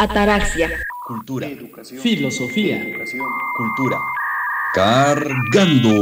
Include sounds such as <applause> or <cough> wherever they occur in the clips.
Ataraxia. Cultura. Educación. Filosofía. Educación. Cultura. Cargando.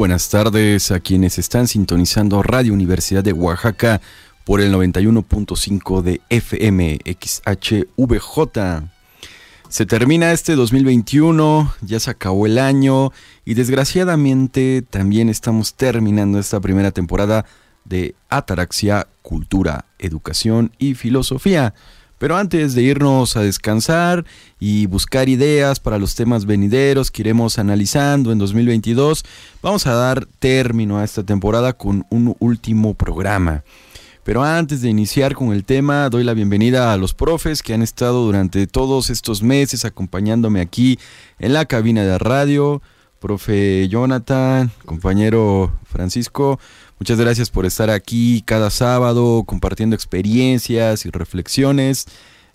Buenas tardes a quienes están sintonizando Radio Universidad de Oaxaca por el 91.5 de FM XHVJ. Se termina este 2021, ya se acabó el año y desgraciadamente también estamos terminando esta primera temporada de Ataraxia, Cultura, Educación y Filosofía. Pero antes de irnos a descansar y buscar ideas para los temas venideros que iremos analizando en 2022, vamos a dar término a esta temporada con un último programa. Pero antes de iniciar con el tema, doy la bienvenida a los profes que han estado durante todos estos meses acompañándome aquí en la cabina de radio. Profe Jonathan, compañero Francisco, Muchas gracias por estar aquí cada sábado compartiendo experiencias y reflexiones.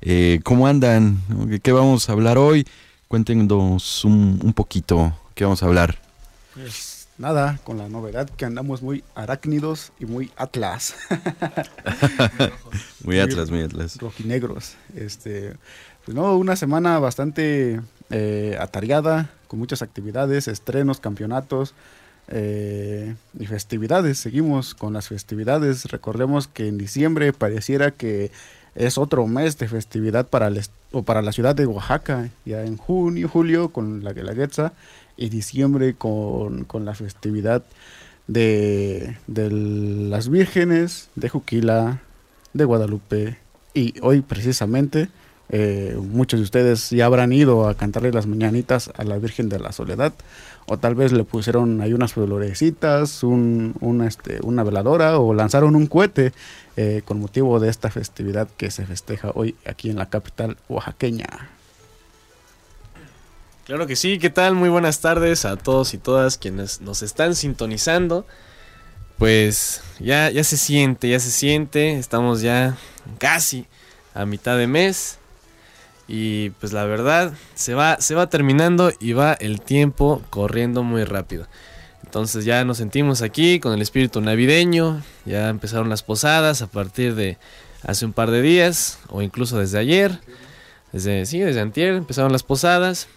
Eh, ¿Cómo andan? ¿Qué vamos a hablar hoy? Cuéntenos un, un poquito. ¿Qué vamos a hablar? Pues nada, con la novedad que andamos muy arácnidos y muy atlas. <laughs> muy atlas, muy atlas. Rojinegros. Este, pues no, una semana bastante eh, atareada, con muchas actividades, estrenos, campeonatos, eh, y festividades. Seguimos con las festividades. Recordemos que en diciembre pareciera que es otro mes de festividad para, o para la ciudad de Oaxaca. Ya en junio, julio con la Guelaguetza y diciembre con, la festividad de, de las vírgenes de Juquila, de Guadalupe y hoy precisamente eh, muchos de ustedes ya habrán ido a cantarle las mañanitas a la Virgen de la Soledad o tal vez le pusieron ahí unas florecitas, un, una, este, una veladora o lanzaron un cohete eh, con motivo de esta festividad que se festeja hoy aquí en la capital oaxaqueña. Claro que sí, ¿qué tal? Muy buenas tardes a todos y todas quienes nos están sintonizando. Pues ya, ya se siente, ya se siente, estamos ya casi a mitad de mes. Y pues la verdad, se va, se va terminando y va el tiempo corriendo muy rápido. Entonces ya nos sentimos aquí con el espíritu navideño, ya empezaron las posadas a partir de hace un par de días o incluso desde ayer. Desde, sí, desde antier empezaron las posadas,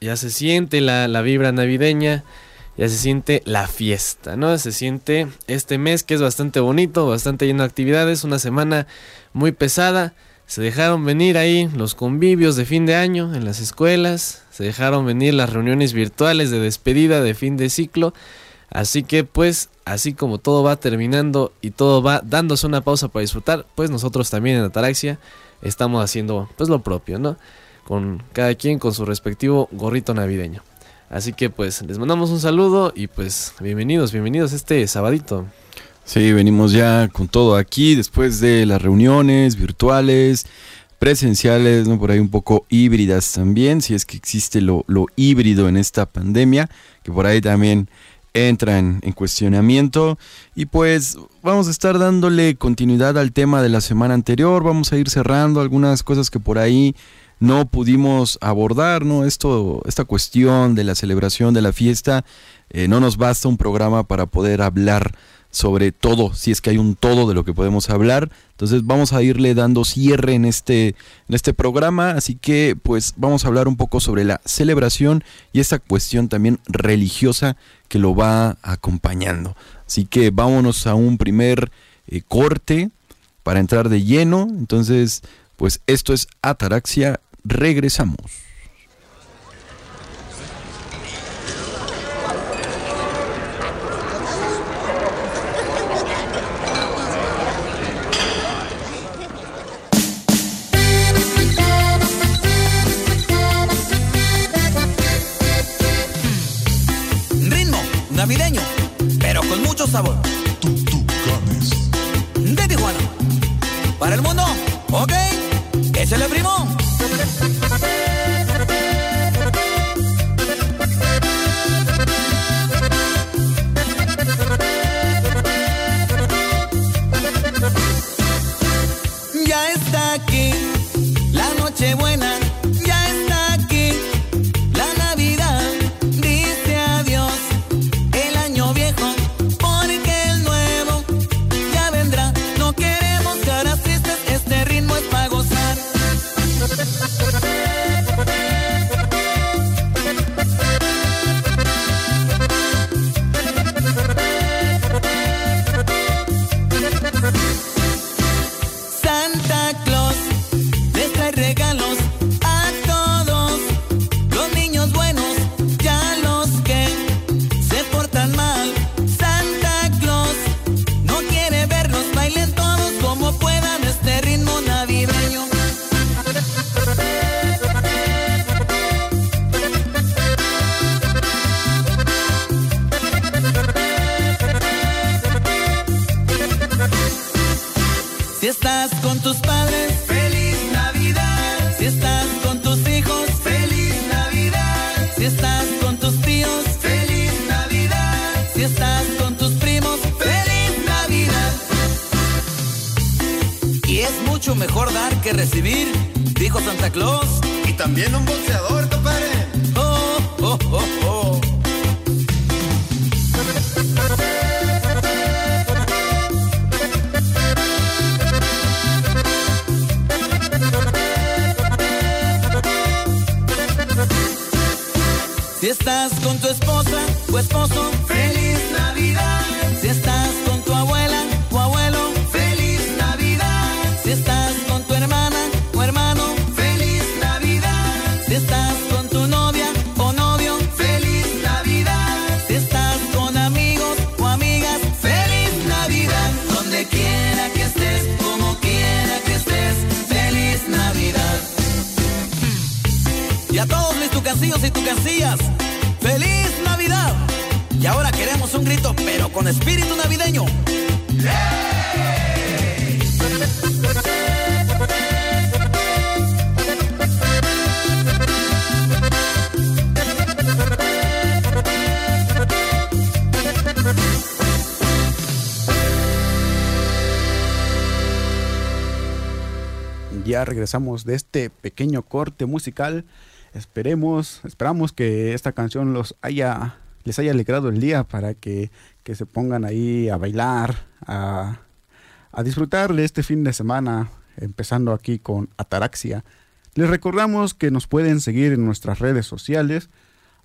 ya se siente la, la vibra navideña, ya se siente la fiesta, ¿no? Se siente este mes que es bastante bonito, bastante lleno de actividades, una semana muy pesada se dejaron venir ahí los convivios de fin de año en las escuelas, se dejaron venir las reuniones virtuales de despedida de fin de ciclo, así que pues así como todo va terminando y todo va dándose una pausa para disfrutar, pues nosotros también en Ataraxia estamos haciendo pues lo propio, ¿no? Con cada quien con su respectivo gorrito navideño. Así que pues les mandamos un saludo y pues bienvenidos, bienvenidos este sabadito. Sí, venimos ya con todo aquí después de las reuniones virtuales, presenciales, ¿no? por ahí un poco híbridas también, si es que existe lo, híbrido en esta pandemia, que por ahí también entra en, cuestionamiento. Y pues vamos a estar dándole continuidad al tema de la semana anterior, vamos a ir cerrando algunas cosas que por ahí no pudimos abordar, ¿no? Esto, esta cuestión de la celebración de la fiesta, eh, no nos basta un programa para poder hablar sobre todo, si es que hay un todo de lo que podemos hablar. Entonces vamos a irle dando cierre en este, en este programa, así que pues vamos a hablar un poco sobre la celebración y esta cuestión también religiosa que lo va acompañando. Así que vámonos a un primer eh, corte para entrar de lleno. Entonces, pues esto es Ataraxia. Regresamos. Navideño, pero con mucho sabor. De Tijuana. Para el mundo, ok. Que se le primo. Tucancillos y tucancillas, ¡Feliz Navidad! Y ahora queremos un grito, pero con espíritu navideño. Ya regresamos de este pequeño corte musical. Esperemos, esperamos que esta canción los haya, les haya alegrado el día para que, que se pongan ahí a bailar, a, a disfrutar de este fin de semana, empezando aquí con Ataraxia. Les recordamos que nos pueden seguir en nuestras redes sociales.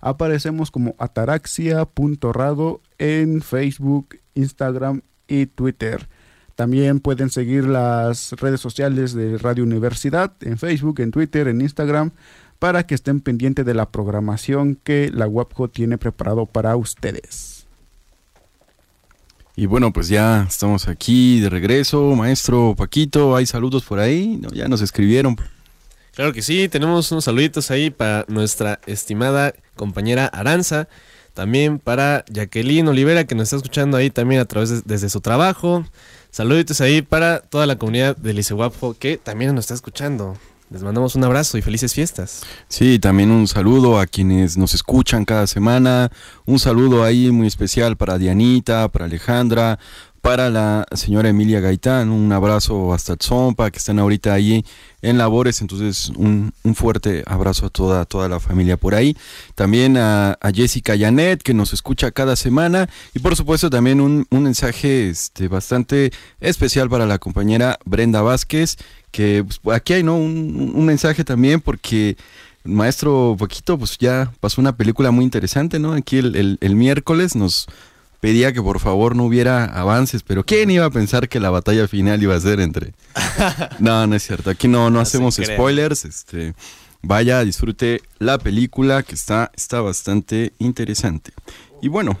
Aparecemos como ataraxia.rado en Facebook, Instagram y Twitter. También pueden seguir las redes sociales de Radio Universidad en Facebook, en Twitter, en Instagram, para que estén pendientes de la programación que la WAPCO tiene preparado para ustedes. Y bueno, pues ya estamos aquí de regreso. Maestro Paquito, ¿hay saludos por ahí? No, ya nos escribieron. Claro que sí, tenemos unos saluditos ahí para nuestra estimada compañera Aranza. También para Jacqueline Olivera, que nos está escuchando ahí también a través de, desde su trabajo. Saluditos ahí para toda la comunidad del Licehuapjo que también nos está escuchando. Les mandamos un abrazo y felices fiestas. Sí, también un saludo a quienes nos escuchan cada semana. Un saludo ahí muy especial para Dianita, para Alejandra, para la señora Emilia Gaitán. Un abrazo hasta Tzompa, que están ahorita ahí en labores. Entonces, un, fuerte abrazo a toda, toda la familia por ahí. También a, a Jessica Yanet, que nos escucha cada semana. Y por supuesto, también un, un mensaje este, bastante especial para la compañera Brenda Vázquez, que pues, aquí hay ¿no? un, un mensaje también porque maestro Paquito pues ya pasó una película muy interesante, ¿no? Aquí el, el, el miércoles nos pedía que por favor no hubiera avances, pero ¿quién iba a pensar que la batalla final iba a ser entre... <laughs> No, no es cierto, aquí no, no, hacemos spoilers, este... Vaya, disfrute la película que está, está bastante interesante. Y bueno,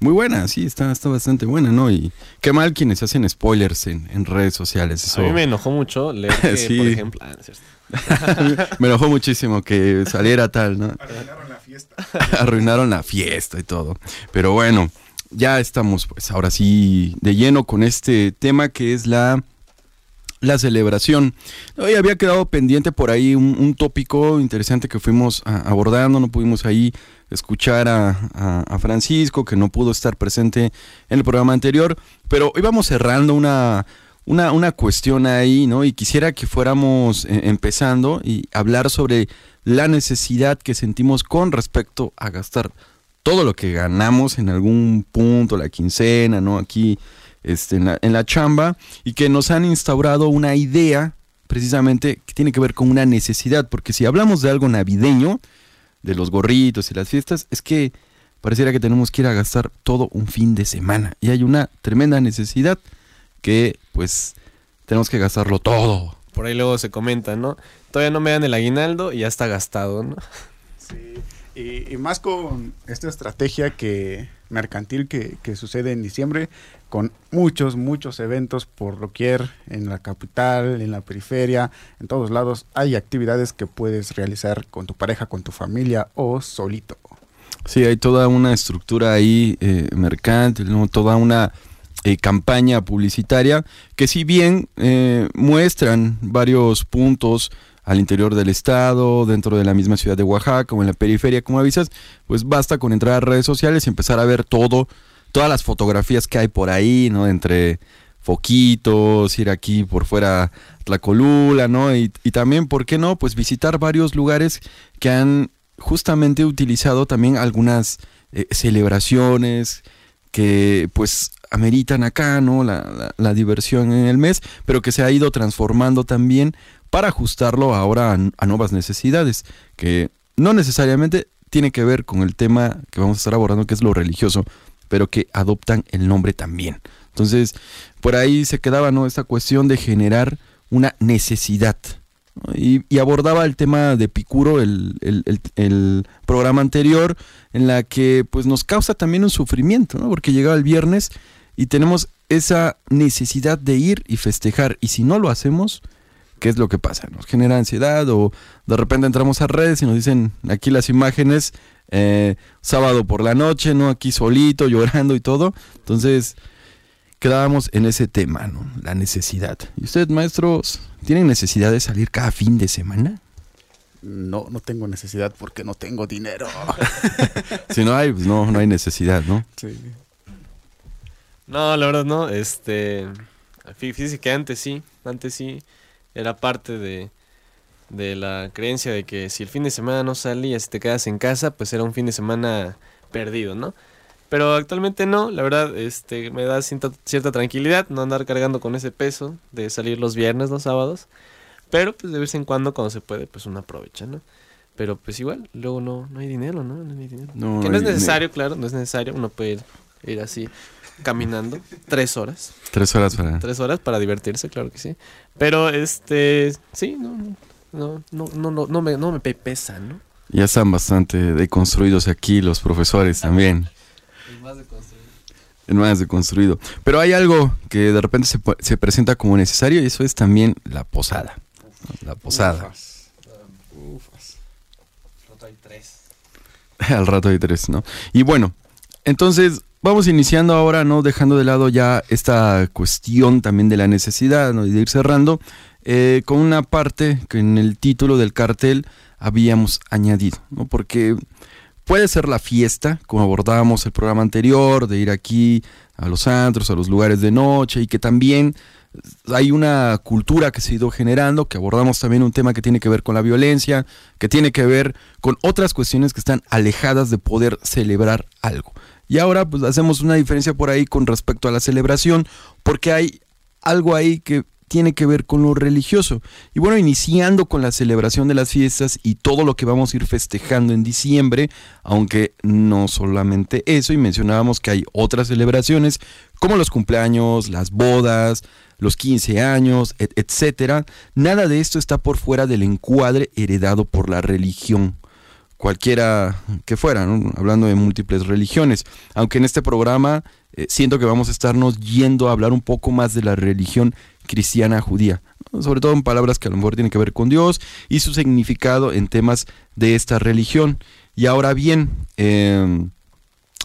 muy buena, sí, está, está bastante buena, ¿no? Y qué mal quienes hacen spoilers en, en redes sociales. Eso A mí me enojó mucho leer que, <laughs> Sí. por ejemplo... ah, no es cierto. <laughs> me enojó muchísimo que saliera tal, ¿no? Arruinaron la fiesta. Arruinaron la fiesta y todo. Pero bueno, ya estamos pues ahora sí de lleno con este tema que es la la celebración. Hoy había quedado pendiente por ahí un, tópico interesante que fuimos a- abordando, no pudimos ahí escuchar a Francisco, que no pudo estar presente en el programa anterior, pero hoy vamos cerrando una, una, una cuestión ahí, ¿no? Y quisiera que fuéramos eh, empezando y hablar sobre la necesidad que sentimos con respecto a gastar todo lo que ganamos en algún punto, la quincena, ¿no? Aquí este, en, la, en la chamba, y que nos han instaurado una idea precisamente que tiene que ver con una necesidad, porque si hablamos de algo navideño, de los gorritos y las fiestas, es que pareciera que tenemos que ir a gastar todo un fin de semana, y hay una tremenda necesidad que pues tenemos que gastarlo todo. Por ahí luego se comenta, ¿no? Todavía no me dan el aguinaldo y ya está gastado, ¿no? Sí, y, y más con esta estrategia que mercantil que, que sucede en diciembre, con muchos, muchos eventos por doquier, en la capital, en la periferia, en todos lados, hay actividades que puedes realizar con tu pareja, con tu familia o solito. Sí, hay toda una estructura ahí eh, mercantil, ¿no? toda una eh, campaña publicitaria que si bien eh, muestran varios puntos al interior del estado, dentro de la misma ciudad de Oaxaca o en la periferia, como avisas, pues basta con entrar a redes sociales y empezar a ver todo, todas las fotografías que hay por ahí, ¿no? Entre foquitos, ir aquí por fuera Tlacolula, ¿no? Y, también, ¿por qué no? Pues visitar varios lugares que han justamente utilizado también algunas eh, celebraciones que pues ameritan acá, ¿no? La diversión en el mes, pero que se ha ido transformando también para ajustarlo ahora a, nuevas necesidades, que no necesariamente tiene que ver con el tema que vamos a estar abordando, que es lo religioso, pero que adoptan el nombre también. Entonces, por ahí se quedaba, ¿no? Esta cuestión de generar una necesidad. Y, y abordaba el tema de Picuro, el, el- el- el programa anterior, en la que pues nos causa también un sufrimiento, ¿no? Porque llegaba el viernes y tenemos esa necesidad de ir y festejar. Y si no lo hacemos, ¿qué es lo que pasa? Nos genera ansiedad o de repente entramos a redes y nos dicen aquí las imágenes, eh, sábado por la noche, ¿no? Aquí solito, llorando y todo. Entonces, quedábamos en ese tema, ¿no? La necesidad. ¿Y ustedes, maestros, tienen necesidad de salir cada fin de semana? No, no tengo necesidad porque no tengo dinero. <laughs> Si no hay, pues no, no hay necesidad, ¿no? Sí. No, la verdad no. Este. fí- Fíjese que antes sí. Antes sí. Era parte de. De la creencia de que si el fin de semana no salías y te quedas en casa, pues era un fin de semana perdido, ¿no? Pero actualmente no, la verdad, este, me da cierta, cierta tranquilidad no andar cargando con ese peso de salir los viernes, los sábados. Pero pues de vez en cuando, cuando se puede, pues uno aprovecha, ¿no? Pero pues igual, luego no, no hay dinero, ¿no? No hay dinero. No, que no no es necesario, claro, no es necesario. Uno puede ir, ir así caminando <laughs> tres horas. Tres horas para... Tres horas para divertirse, claro que sí. Pero este, sí, no, no, no, no, no, no me, no me pe- pesa, ¿no? Ya están bastante deconstruidos aquí los profesores también. El más deconstruido. Pero hay algo que de repente se, se presenta como necesario y eso es también la posada. La posada. Ufas. Ufas. Al rato hay tres, <laughs> ¿no? Y bueno, entonces vamos iniciando ahora, ¿no? Dejando de lado ya esta cuestión también de la necesidad. Y de ir cerrando eh, con una parte que en el título del cartel habíamos añadido, ¿no? Porque puede ser la fiesta, como abordábamos el programa anterior, de ir aquí a los antros, a los lugares de noche, y que también hay una cultura que se ha ido generando, que abordamos también un tema que tiene que ver con la violencia, que tiene que ver con otras cuestiones que están alejadas de poder celebrar algo. Y ahora pues hacemos una diferencia por ahí con respecto a la celebración, porque hay algo ahí que tiene que ver con lo religioso. Y bueno, iniciando con la celebración de las fiestas y todo lo que vamos a ir festejando en diciembre, aunque no solamente eso, y mencionábamos que hay otras celebraciones como los cumpleaños, las bodas, los 15 años, etcétera. Nada de esto está por fuera del encuadre heredado por la religión cualquiera que fuera, hablando de múltiples religiones. Aunque en este programa eh, siento que vamos a estarnos yendo a hablar un poco más de la religión cristiana judía, sobre todo en palabras que a lo mejor tienen que ver con Dios y su significado en temas de esta religión. Y ahora bien, em,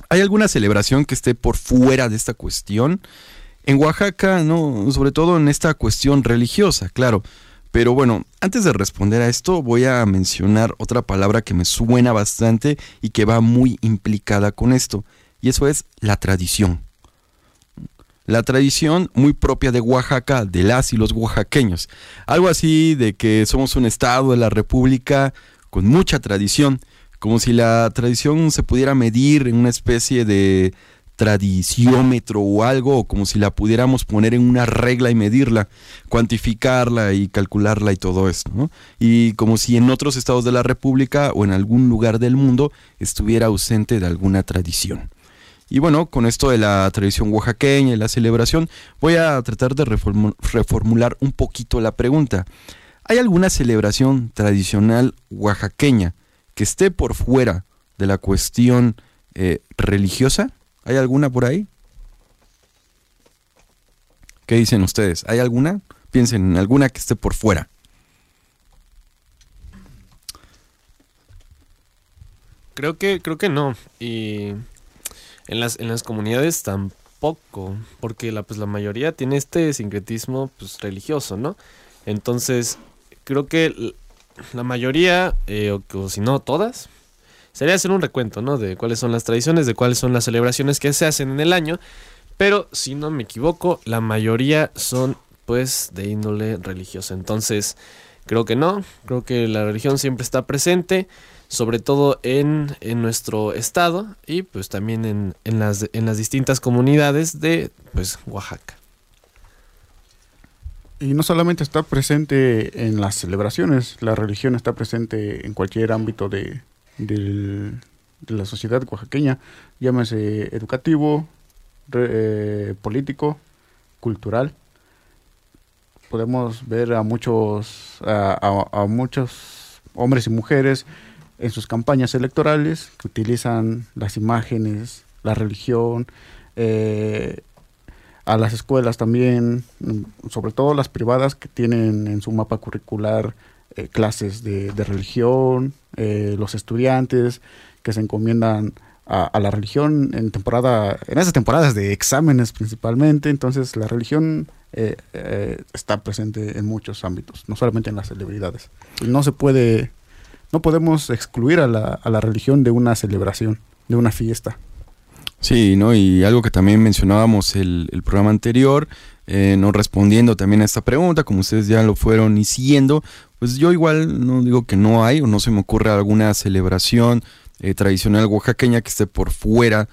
¿hay alguna celebración que esté por fuera de esta cuestión? En Oaxaca, no, sobre todo en esta cuestión religiosa, claro. Pero bueno, antes de responder a esto, voy a mencionar otra palabra que me suena bastante y que va muy implicada con esto, y eso es la tradición. La tradición muy propia de Oaxaca, de las y los oaxaqueños. Algo así de que somos un estado de la República con mucha tradición, como si la tradición se pudiera medir en una especie de tradiciómetro o algo, o como si la pudiéramos poner en una regla y medirla, cuantificarla y calcularla y todo esto, ¿no? Y como si en otros estados de la República o en algún lugar del mundo estuviera ausente de alguna tradición. Y bueno, con esto de la tradición oaxaqueña y la celebración, voy a tratar de reformular un poquito la pregunta. ¿Hay alguna celebración tradicional oaxaqueña que esté por fuera de la cuestión eh, religiosa? ¿Hay alguna por ahí? ¿Qué dicen ustedes? ¿Hay alguna? Piensen en alguna que esté por fuera. Creo que, creo que no. Y en las, en las comunidades tampoco. Porque la, pues, la mayoría tiene este sincretismo pues, religioso, ¿no? Entonces, creo que la mayoría, eh, o si no todas, sería hacer un recuento, ¿no? De cuáles son las tradiciones, de cuáles son las celebraciones que se hacen en el año. Pero si no me equivoco, la mayoría son pues de índole religiosa. Entonces, creo que no, creo que la religión siempre está presente, sobre todo en, en nuestro estado y pues también en, en, las, en las distintas comunidades de pues Oaxaca. Y no solamente está presente en las celebraciones, la religión está presente en cualquier ámbito de, de la sociedad oaxaqueña, llámese educativo, eh, político, cultural. Podemos ver a muchos, a, muchos hombres y mujeres en sus campañas electorales que utilizan las imágenes, la religión, eh, a las escuelas también, sobre todo las privadas que tienen en su mapa curricular eh, clases de, religión, eh, los estudiantes que se encomiendan a, la religión en temporada, en esas temporadas de exámenes principalmente, entonces la religión eh, está presente en muchos ámbitos, no solamente en las celebridades. no se puede, no podemos excluir a la, a la religión de una celebración, de una fiesta. Sí, ¿no? Y algo que también mencionábamos el, el programa anterior, no respondiendo también a esta pregunta, como ustedes ya lo fueron diciendo, pues yo igual no digo que no hay o no se me ocurre alguna celebración eh, tradicional oaxaqueña que esté por fuera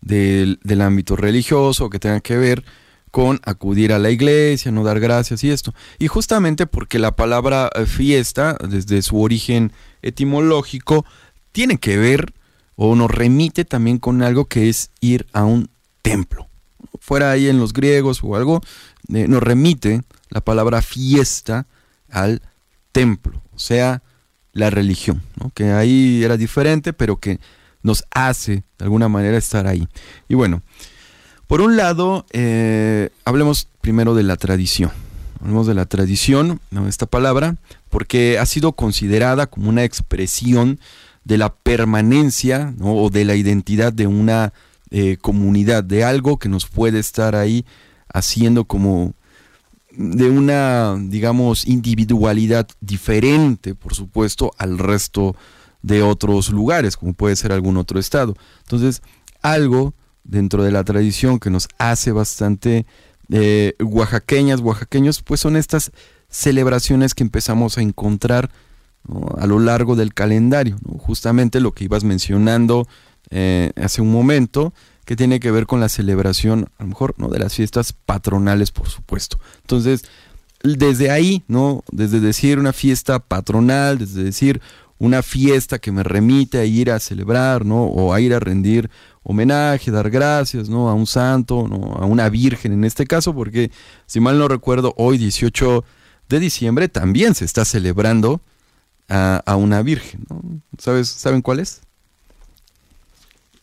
del, ámbito religioso, que tenga que ver con acudir a la iglesia, no dar gracias y esto. Y justamente porque la palabra eh, fiesta, desde su origen etimológico, tiene que ver o nos remite también con algo que es ir a un templo. Fuera ahí en los griegos o algo, eh, nos remite la palabra fiesta al templo, o sea, la religión, que ahí era diferente, pero que nos hace de alguna manera estar ahí. Y bueno, por un lado, eh, hablemos primero de la tradición. Hablemos de la tradición, esta palabra, porque ha sido considerada como una expresión de la permanencia o de la identidad de una eh, comunidad, de algo que nos puede estar ahí haciendo como de una, digamos, individualidad diferente, por supuesto, al resto de otros lugares, como puede ser algún otro estado. Entonces, algo dentro de la tradición que nos hace bastante eh, oaxaqueñas, oaxaqueños, pues son estas celebraciones que empezamos a encontrar a lo largo del calendario. Justamente lo que ibas mencionando eh, hace un momento, que tiene que ver con la celebración, a lo mejor, ¿no? De las fiestas patronales, por supuesto. Entonces, desde ahí, ¿no? Desde decir una fiesta patronal, desde decir una fiesta que me remite a ir a celebrar, ¿no? O a ir a rendir homenaje, dar gracias, ¿no? A un santo, ¿no? A una virgen en este caso, porque si mal no recuerdo, hoy 18 de diciembre también se está celebrando a, a una virgen, ¿no? ¿Sabes, ¿Saben cuál es?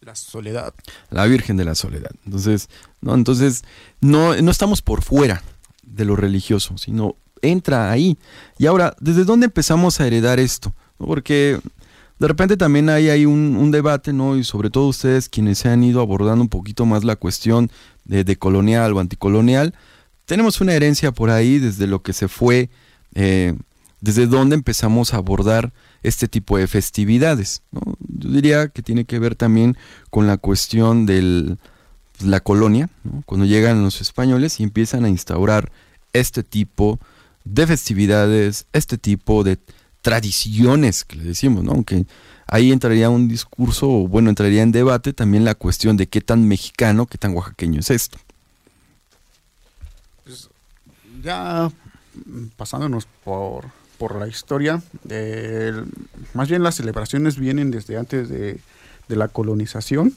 La soledad. La Virgen de la Soledad. Entonces, no, entonces no, no estamos por fuera de lo religioso, sino entra ahí. Y ahora, ¿desde dónde empezamos a heredar esto? Porque de repente también hay, hay un, debate, ¿no? Y sobre todo ustedes quienes se han ido abordando un poquito más la cuestión de, de colonial o anticolonial, tenemos una herencia por ahí desde lo que se fue, eh, desde dónde empezamos a abordar este tipo de festividades. Yo diría que tiene que ver también con la cuestión de la colonia, cuando llegan los españoles y empiezan a instaurar este tipo de festividades, este tipo de tradiciones que le decimos, ¿no? aunque ahí entraría un discurso, o bueno, entraría en debate también la cuestión de qué tan mexicano, qué tan oaxaqueño es esto. Pues ya pasándonos por por la historia. Eh, más bien las celebraciones vienen desde antes de, la colonización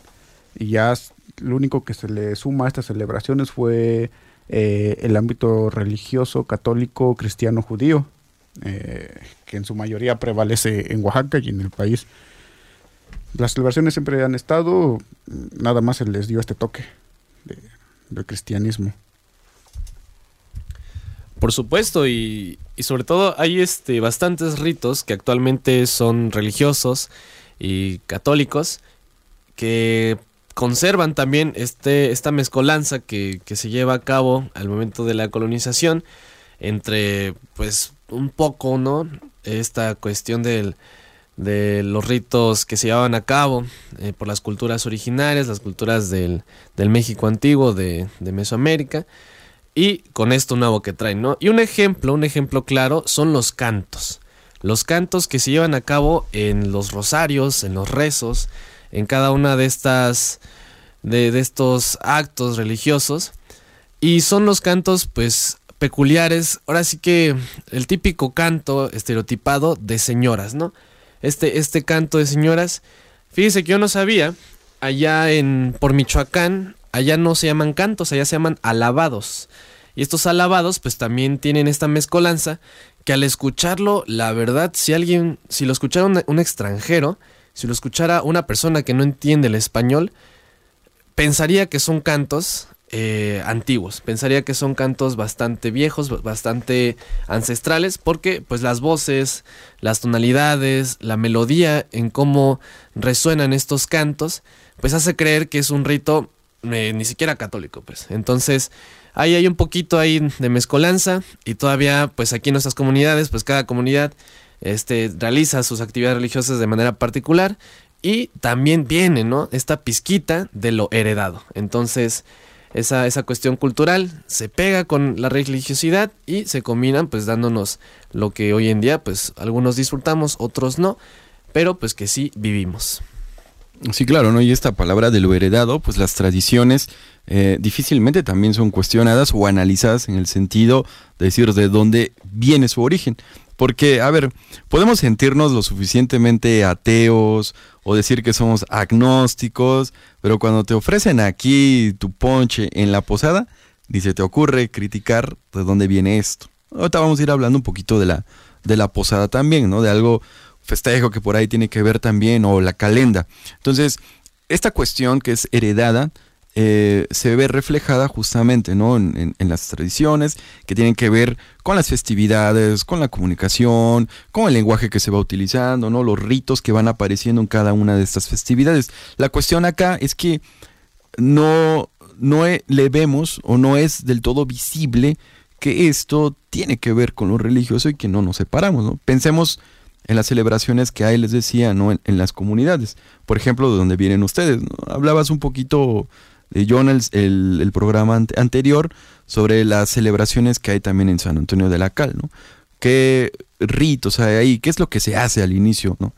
y ya lo único que se le suma a estas celebraciones fue eh, el ámbito religioso, católico, cristiano, judío, eh, que en su mayoría prevalece en Oaxaca y en el país. Las celebraciones siempre han estado, nada más se les dio este toque de, del cristianismo. Por supuesto, y, y, sobre todo hay este, bastantes ritos que actualmente son religiosos y católicos que conservan también este, esta mezcolanza que, que, se lleva a cabo al momento de la colonización entre pues un poco, ¿no? Esta cuestión del, de los ritos que se llevaban a cabo eh, por las culturas originarias, las culturas del, del México antiguo, de, de Mesoamérica, y con esto nuevo que traen, ¿no? Y un ejemplo, un ejemplo claro son los cantos. Los cantos que se llevan a cabo en los rosarios, en los rezos, en cada una de estas de, de estos actos religiosos y son los cantos pues peculiares, ahora sí que el típico canto estereotipado de señoras, ¿no? Este este canto de señoras, fíjese que yo no sabía, allá en por Michoacán allá no se llaman cantos, allá se llaman alabados. Y estos alabados pues también tienen esta mezcolanza que al escucharlo, la verdad, si alguien, si lo escuchara un, extranjero, si lo escuchara una persona que no entiende el español, pensaría que son cantos eh, antiguos, pensaría que son cantos bastante viejos, bastante ancestrales, porque pues las voces, las tonalidades, la melodía en cómo resuenan estos cantos, pues hace creer que es un rito ni siquiera católico, pues. Entonces, ahí hay un poquito ahí de mezcolanza y todavía, pues aquí en nuestras comunidades, pues cada comunidad este, realiza sus actividades religiosas de manera particular y también viene, ¿no? Esta pizquita de lo heredado. Entonces, esa, esa cuestión cultural se pega con la religiosidad y se combinan, pues dándonos lo que hoy en día, pues algunos disfrutamos, otros no, pero pues que sí vivimos. Sí, claro, ¿no? Y esta palabra de lo heredado, pues las tradiciones eh, difícilmente también son cuestionadas o analizadas en el sentido de decir de dónde viene su origen. Porque, a ver, podemos sentirnos lo suficientemente ateos o decir que somos agnósticos, pero cuando te ofrecen aquí tu ponche en la posada, ni se te ocurre criticar de dónde viene esto. Ahorita vamos a ir hablando un poquito de la, de la posada también, ¿no? De algo festejo que por ahí tiene que ver también, o la calenda. Entonces, esta cuestión que es heredada, eh, se ve reflejada justamente ¿no? En, las tradiciones que tienen que ver con las festividades, con la comunicación, con el lenguaje que se va utilizando, ¿no? los ritos que van apareciendo en cada una de estas festividades. La cuestión acá es que no, no le vemos o no es del todo visible que esto tiene que ver con lo religioso y que no nos separamos. ¿no? Pensemos en las celebraciones que hay, les decía, ¿no? en, en las comunidades. Por ejemplo, de donde vienen ustedes. ¿no? Hablabas un poquito yo en el, el, el programa ante, anterior sobre las celebraciones que hay también en San Antonio de la Cal, ¿no? ¿Qué ritos hay ahí? ¿Qué es lo que se hace al inicio, no?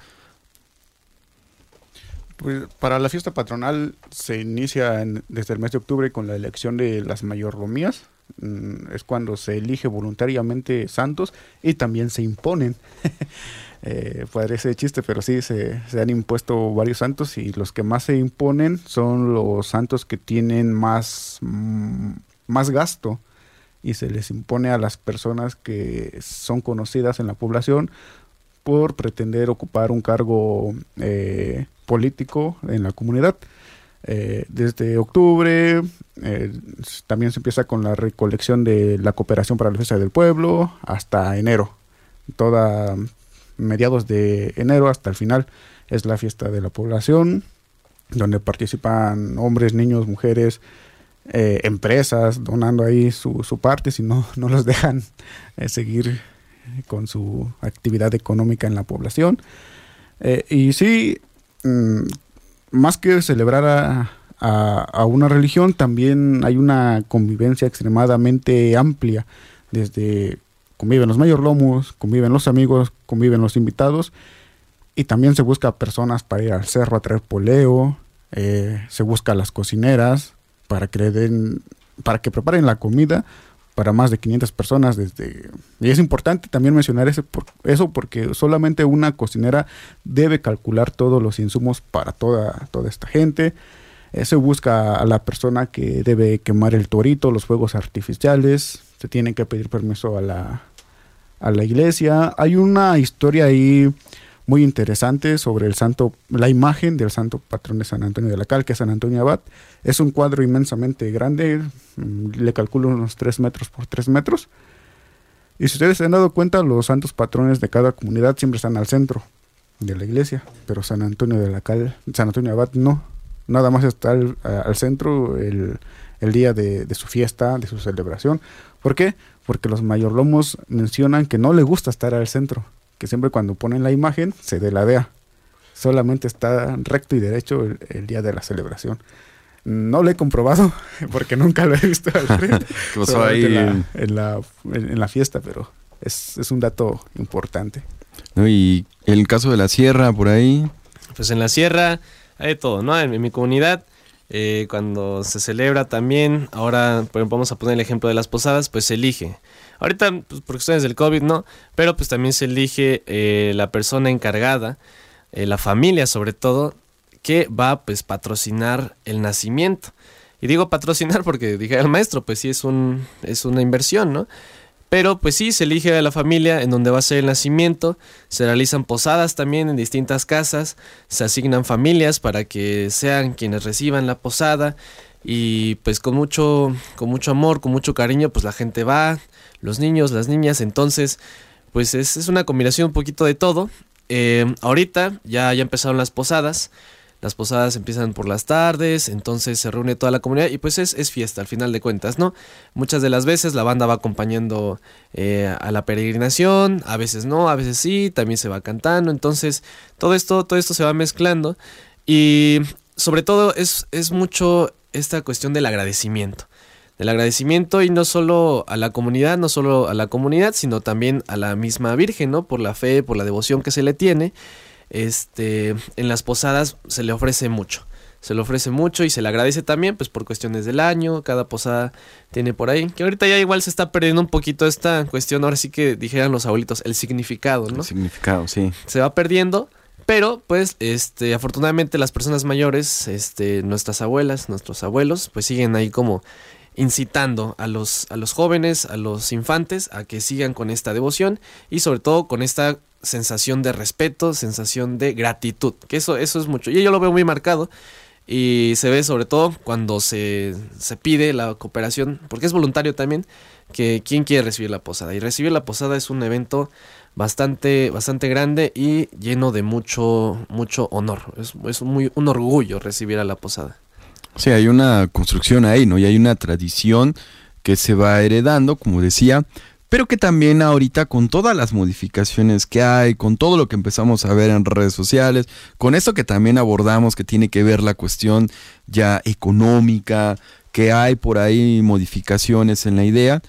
Pues para la fiesta patronal se inicia en, desde el mes de octubre con la elección de las mayordomías, mm, es cuando se elige voluntariamente santos y también se imponen. <laughs> eh, parece chiste, pero sí, se, han impuesto varios santos y los que más se imponen son los santos que tienen más, mm, más gasto y se les impone a las personas que son conocidas en la población por pretender ocupar un cargo eh, político en la comunidad. Eh, desde octubre eh, también se empieza con la recolección de la cooperación para la fiesta del pueblo hasta enero. Toda mediados de enero hasta el final es la fiesta de la población, donde participan hombres, niños, mujeres, eh, empresas donando ahí su, su, parte, si no, no los <laughs> dejan eh, seguir con su actividad económica en la población. Eh, y sí, mmm, más que celebrar a, a, a, una religión, también hay una convivencia extremadamente amplia, desde conviven los mayordomos, conviven los amigos, conviven los invitados, y también se busca personas para ir al cerro a traer poleo, eh, se busca las cocineras, para que den, para que preparen la comida para más de 500 personas desde y es importante también mencionar ese por, eso porque solamente una cocinera debe calcular todos los insumos para toda toda esta gente. Eh, se busca a la persona que debe quemar el torito los fuegos artificiales se tiene que pedir permiso a la a la iglesia hay una historia ahí muy interesante sobre el santo, la imagen del santo patrón de San Antonio de la Cal, que es San Antonio Abad. Es un cuadro inmensamente grande, le calculo unos 3 metros por 3 metros. Y si ustedes se han dado cuenta, los santos patrones de cada comunidad siempre están al centro de la iglesia, pero San Antonio de la Cal, San Antonio Abad no, nada más está al, centro el, el día de, su fiesta, de su celebración. ¿Por qué? Porque los mayordomos mencionan que no le gusta estar al centro, que siempre cuando ponen la imagen se deladea. Solamente está recto y derecho el, el, día de la celebración. No lo he comprobado <laughs> porque nunca lo he visto al frente. <laughs> ¿Qué pasó ahí? En la, en, la, en la, fiesta, pero es, es un dato importante. ¿No? Y el caso de la sierra, por ahí. Pues en la sierra hay de todo, ¿no? En, en mi comunidad, eh, cuando se celebra también, ahora, ejemplo, vamos a poner el ejemplo de las posadas, pues se elige. Ahorita, pues, por cuestiones del COVID, no, pero pues también se elige eh, la persona encargada, eh, la familia sobre todo, que va pues patrocinar el nacimiento. Y digo patrocinar porque dije al maestro, pues sí es un es una inversión, ¿no? Pero pues sí, se elige a la familia en donde va a ser el nacimiento, se realizan posadas también en distintas casas, se asignan familias para que sean quienes reciban la posada. Y pues con mucho con mucho amor, con mucho cariño, pues la gente va, los niños, las niñas, entonces pues es, es una combinación un poquito de todo. Eh, ahorita ya, ya empezaron las posadas, las posadas empiezan por las tardes, entonces se reúne toda la comunidad y pues es, es fiesta al final de cuentas, ¿no? Muchas de las veces la banda va acompañando eh, a la peregrinación, a veces no, a veces sí, también se va cantando, entonces todo esto, todo esto se va mezclando y sobre todo es, es mucho esta cuestión del agradecimiento del agradecimiento y no solo a la comunidad, no solo a la comunidad, sino también a la misma Virgen, ¿no? Por la fe, por la devoción que se le tiene. Este, en las posadas se le ofrece mucho. Se le ofrece mucho y se le agradece también, pues por cuestiones del año, cada posada tiene por ahí. Que ahorita ya igual se está perdiendo un poquito esta cuestión, ahora sí que dijeran los abuelitos, el significado, ¿no? El significado, sí. Se va perdiendo, pero pues este afortunadamente las personas mayores, este nuestras abuelas, nuestros abuelos, pues siguen ahí como incitando a los, a los jóvenes, a los infantes, a que sigan con esta devoción y sobre todo con esta sensación de respeto, sensación de gratitud, que eso, eso es mucho. Y yo lo veo muy marcado y se ve sobre todo cuando se, se pide la cooperación, porque es voluntario también, que quien quiere recibir la posada. Y recibir la posada es un evento bastante, bastante grande y lleno de mucho, mucho honor. Es, es muy, un orgullo recibir a la posada. Sí, hay una construcción ahí, ¿no? Y hay una tradición que se va heredando, como decía, pero que también ahorita con todas las modificaciones que hay, con todo lo que empezamos a ver en redes sociales, con esto que también abordamos que tiene que ver la cuestión ya económica, que hay por ahí modificaciones en la idea,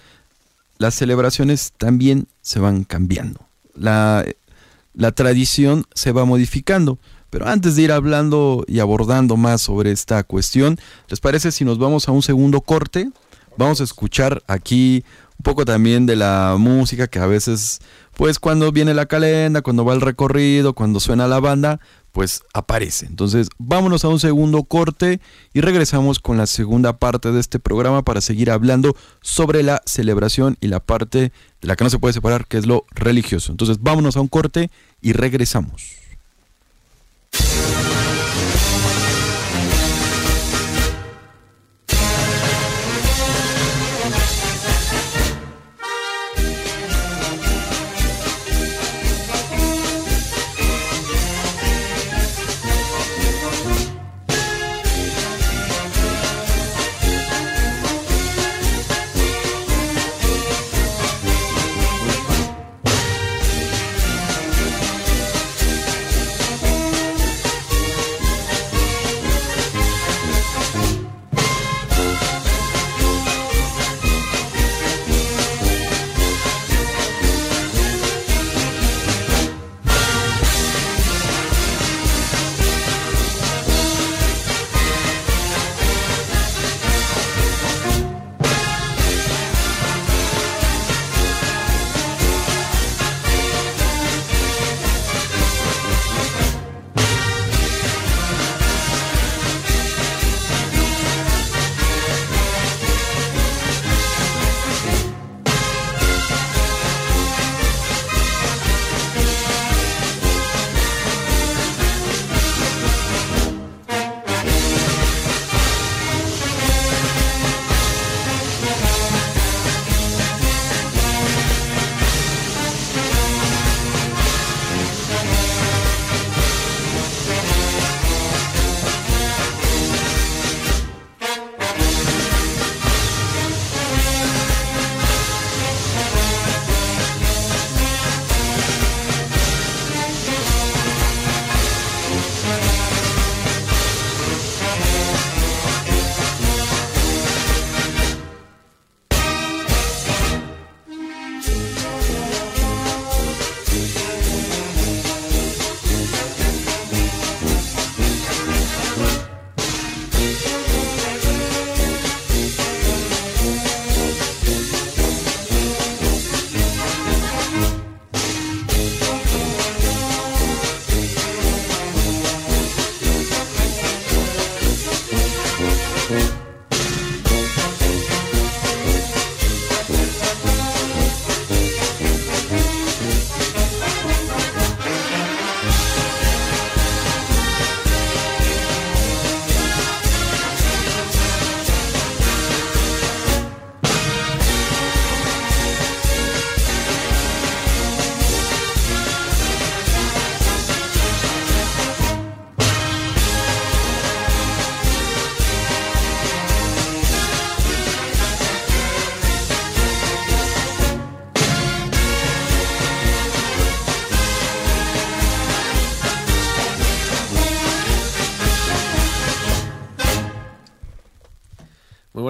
las celebraciones también se van cambiando. La, la tradición se va modificando. Pero antes de ir hablando y abordando más sobre esta cuestión, ¿les parece si nos vamos a un segundo corte vamos a escuchar aquí un poco también de la música que a veces, pues cuando viene la calenda, cuando va el recorrido, cuando suena la banda, pues aparece. Entonces, vámonos a un segundo corte y regresamos con la segunda parte de este programa para seguir hablando sobre la celebración y la parte de la que no se puede separar, que es lo religioso. Entonces, vámonos a un corte y regresamos.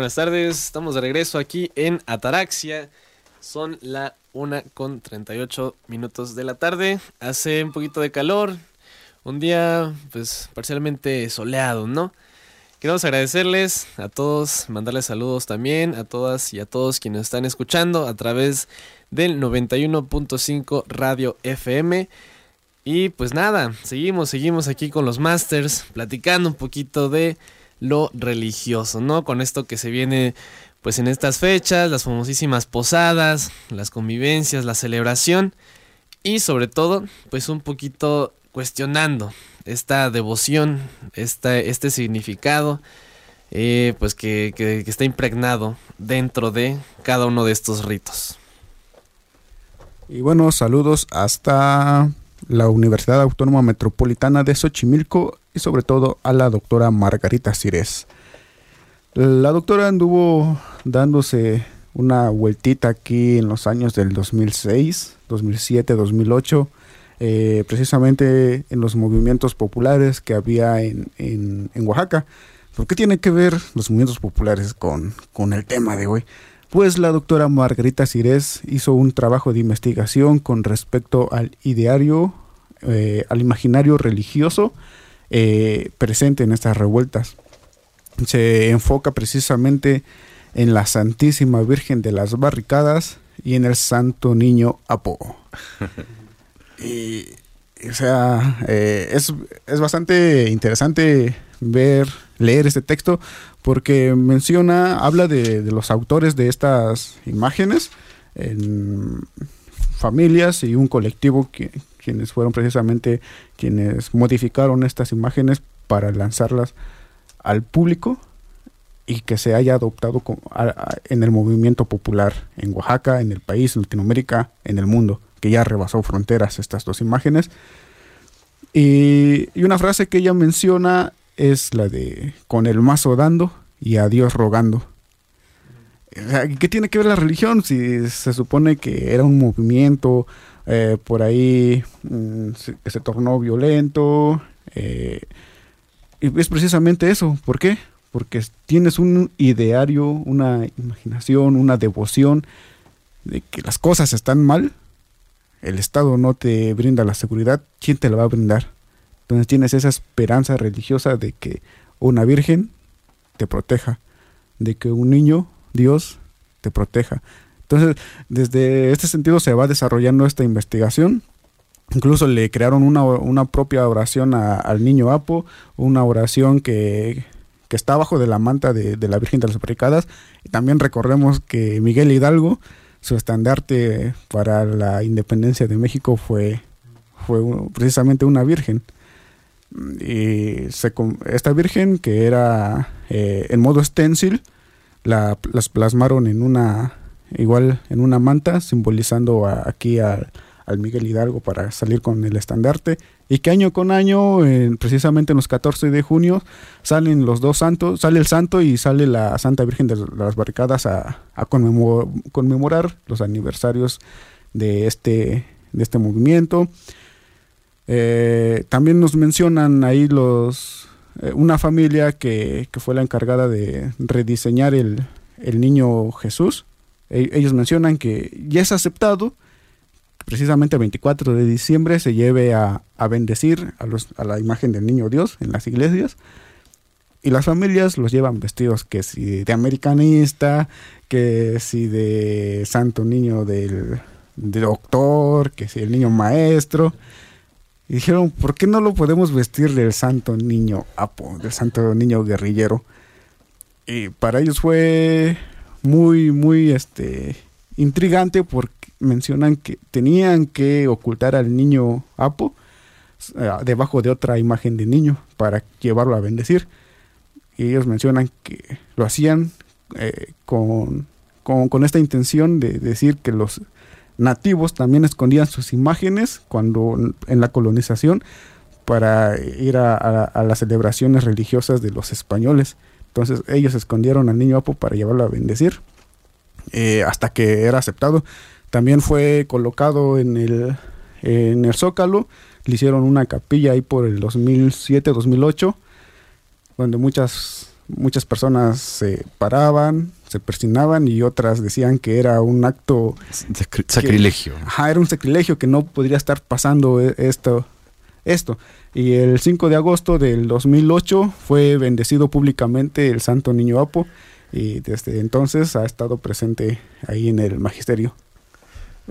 Buenas tardes. Estamos de regreso aquí en Ataraxia. Son la 1 con 38 minutos de la tarde. Hace un poquito de calor. Un día, pues, parcialmente soleado, ¿no? Queremos agradecerles a todos, mandarles saludos también a todas y a todos quienes están escuchando a través del 91.5 Radio FM. Y pues nada, seguimos, seguimos aquí con los Masters, platicando un poquito de lo religioso, ¿no? Con esto que se viene pues en estas fechas, las famosísimas posadas, las convivencias, la celebración y sobre todo pues un poquito cuestionando esta devoción, este significado eh, pues que, que está impregnado dentro de cada uno de estos ritos. Y bueno, saludos hasta la Universidad Autónoma Metropolitana de Xochimilco y sobre todo a la doctora Margarita Cires. La doctora anduvo dándose una vueltita aquí en los años del 2006, 2007, 2008, precisamente en los movimientos populares que había en, en, Oaxaca. ¿Por qué tiene que ver los movimientos populares con, con el tema de hoy? Pues la doctora Margarita Cires hizo un trabajo de investigación con respecto al ideario, eh, al imaginario religioso eh, presente en estas revueltas. Se enfoca precisamente en la Santísima Virgen de las Barricadas y en el Santo Niño Apo. <laughs> y, o sea, eh, es, es bastante interesante ver, leer este texto porque menciona, habla de, los autores de estas imágenes en familias y un colectivo quienes fueron precisamente quienes modificaron estas imágenes para lanzarlas al público y que se haya adoptado en el movimiento popular en Oaxaca, en el país, en Latinoamérica, en el mundo, que ya rebasó fronteras estas dos imágenes. Y una frase que ella menciona es la de con el mazo dando y a Dios rogando. ¿Qué tiene que ver la religión? Si se supone que era un movimiento eh, por ahí mm, se tornó violento. eh, y es precisamente eso. ¿Por qué? Porque tienes un ideario, una imaginación, una devoción de que las cosas están mal. El Estado no te brinda la seguridad. ¿Quién te la va a brindar? Entonces tienes esa esperanza religiosa de que una virgen te proteja, de que un niño, Dios, te proteja. Entonces, desde este sentido se va desarrollando esta investigación. Incluso le crearon una, una propia oración a- al niño Apo, una oración que, que está abajo de la manta de, de la Virgen de las Barricadas. Y también recordemos que Miguel Hidalgo, su estandarte para la independencia de México fue, fue precisamente una virgen. Y esta virgen, que era eh, en modo stencil, la, las plasmaron en una igual en una manta simbolizando a- aquí al, Miguel Hidalgo para salir con el estandarte y que año con año en- precisamente en los 14 de junio salen los dos santos sale el santo y sale la Santa Virgen de las Barricadas a, a conmemo- conmemorar los aniversarios de este de este movimiento Eh, también nos mencionan ahí los eh, una familia que, que fue la encargada de rediseñar el, el niño Jesús. E- ellos mencionan que ya es aceptado precisamente el 24 de diciembre se lleve a, a bendecir a, los, a la imagen del niño Dios en las iglesias. Y las familias los llevan vestidos que si de americanista, que si de santo niño del, de doctor, que si el niño maestro. Y dijeron, ¿por qué no lo podemos vestir del santo niño Apo, del santo niño guerrillero? Y para ellos fue muy, muy este, intrigante porque mencionan que tenían que ocultar al niño Apo eh, debajo de otra imagen de niño para llevarlo a bendecir. Y ellos mencionan que lo hacían eh, con, con, con esta intención de decir que los nativos también escondían sus imágenes cuando en la colonización para ir a, las celebraciones religiosas de los españoles. Entonces ellos escondieron al niño Apo para llevarlo a bendecir eh, hasta que era aceptado. También fue colocado en el, en el Zócalo, le hicieron una capilla ahí por el 2007-2008, donde muchas, muchas personas se paraban, se persinaban y otras decían que era un acto Sacri- Sacrilegio. Ajá, era un sacrilegio que no podría estar pasando e- esto. esto. Y el 5 de agosto del 2008 fue bendecido públicamente el Santo Niño Apo y desde entonces ha estado presente ahí en el magisterio.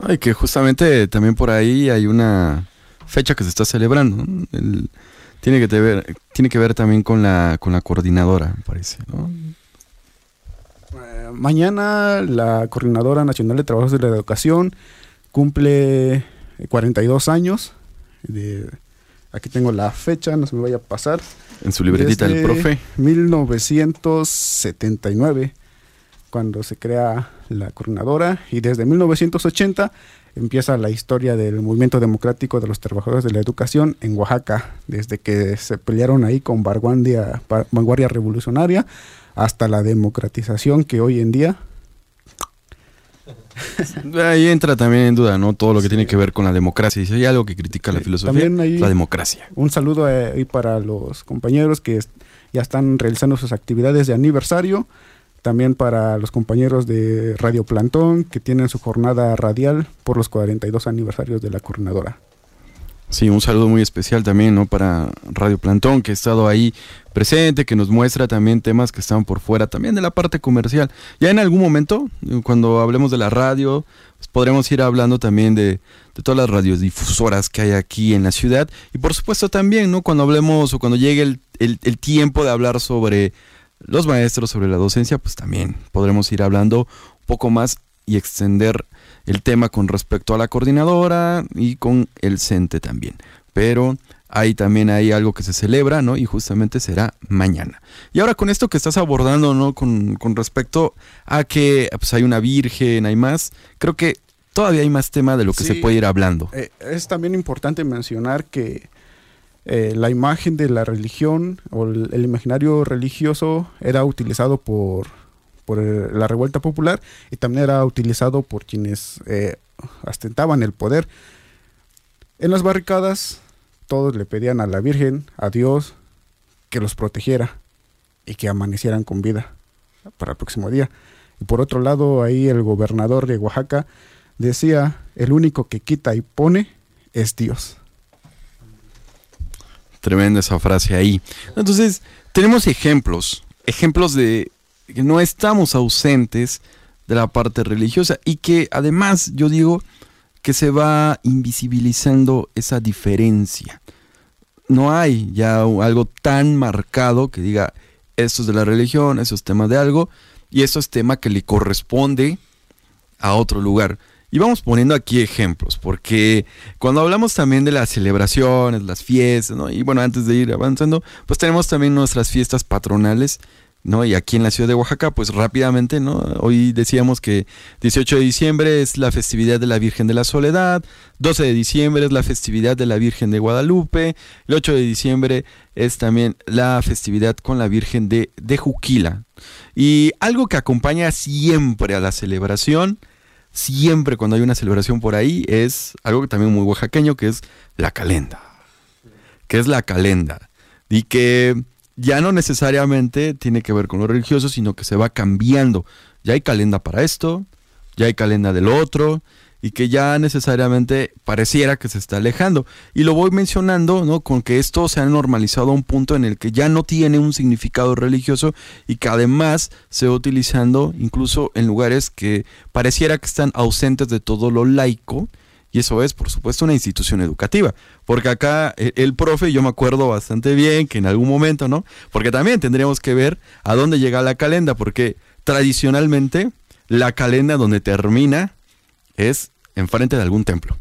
Ay, que justamente también por ahí hay una fecha que se está celebrando. ¿no? El- tiene, que ver, tiene que ver también con la, con la coordinadora, me parece. ¿no? Eh, mañana la Coordinadora Nacional de Trabajos de la Educación cumple 42 años. De, aquí tengo la fecha, no se me vaya a pasar. En su libretita del profe. 1979, cuando se crea la coordinadora, y desde 1980 empieza la historia del movimiento democrático de los trabajadores de la educación en Oaxaca, desde que se pelearon ahí con vanguardia, vanguardia revolucionaria hasta la democratización que hoy en día <laughs> Ahí entra también en duda, ¿no? Todo lo que tiene que ver con la democracia. Y si hay algo que critica la filosofía, la democracia. Un saludo ahí para los compañeros que ya están realizando sus actividades de aniversario. También para los compañeros de Radio Plantón que tienen su jornada radial por los 42 aniversarios de la coordinadora. Sí, un saludo muy especial también, ¿no? Para Radio Plantón, que ha estado ahí presente, que nos muestra también temas que están por fuera, también de la parte comercial. Ya en algún momento, cuando hablemos de la radio, pues podremos ir hablando también de, de todas las radiodifusoras que hay aquí en la ciudad. Y por supuesto también, ¿no? Cuando hablemos o cuando llegue el, el, el tiempo de hablar sobre los maestros, sobre la docencia, pues también podremos ir hablando un poco más y extender el tema con respecto a la coordinadora y con el CENTE también. Pero hay también hay algo que se celebra, ¿no? Y justamente será mañana. Y ahora con esto que estás abordando, ¿no? Con, con respecto a que pues, hay una virgen, hay más, creo que todavía hay más tema de lo que Sí. se puede ir hablando. Eh, es también importante mencionar que eh, la imagen de la religión o el, el imaginario religioso era utilizado por, por eh, la revuelta popular y también era utilizado por quienes eh, ostentaban el poder. En las barricadas todos le pedían a la Virgen, a Dios, que los protegiera y que amanecieran con vida para el próximo día. Y por otro lado, ahí el gobernador de Oaxaca decía, el único que quita y pone es Dios. Tremenda esa frase ahí. Entonces, tenemos ejemplos, ejemplos de que no estamos ausentes de la parte religiosa y que además yo digo que se va invisibilizando esa diferencia. No hay ya algo tan marcado que diga esto es de la religión, eso es tema de algo y eso es tema que le corresponde a otro lugar. Y vamos poniendo aquí ejemplos, porque cuando hablamos también de las celebraciones, las fiestas, ¿no? Y bueno, antes de ir avanzando, pues tenemos también nuestras fiestas patronales, ¿no? Y aquí en la ciudad de Oaxaca, pues rápidamente, ¿no? Hoy decíamos que 18 de diciembre es la festividad de la Virgen de la Soledad, 12 de diciembre es la festividad de la Virgen de Guadalupe, el 8 de diciembre es también la festividad con la Virgen de, de Juquila. Y algo que acompaña siempre a la celebración, siempre cuando hay una celebración por ahí, es algo que también muy oaxaqueño, que es la calenda. Que es la calenda. Y que ya no necesariamente tiene que ver con lo religioso, sino que se va cambiando. Ya hay calenda para esto, ya hay calenda del otro, y que ya necesariamente pareciera que se está alejando. Y lo voy mencionando, ¿no? Con que esto se ha normalizado a un punto en el que ya no tiene un significado religioso y que además se va utilizando incluso en lugares que pareciera que están ausentes de todo lo laico. Y eso es, por supuesto, una institución educativa. Porque acá el, el profe, yo me acuerdo bastante bien que en algún momento, ¿no? Porque también tendríamos que ver a dónde llega la calenda, porque tradicionalmente la calenda donde termina es enfrente de algún templo.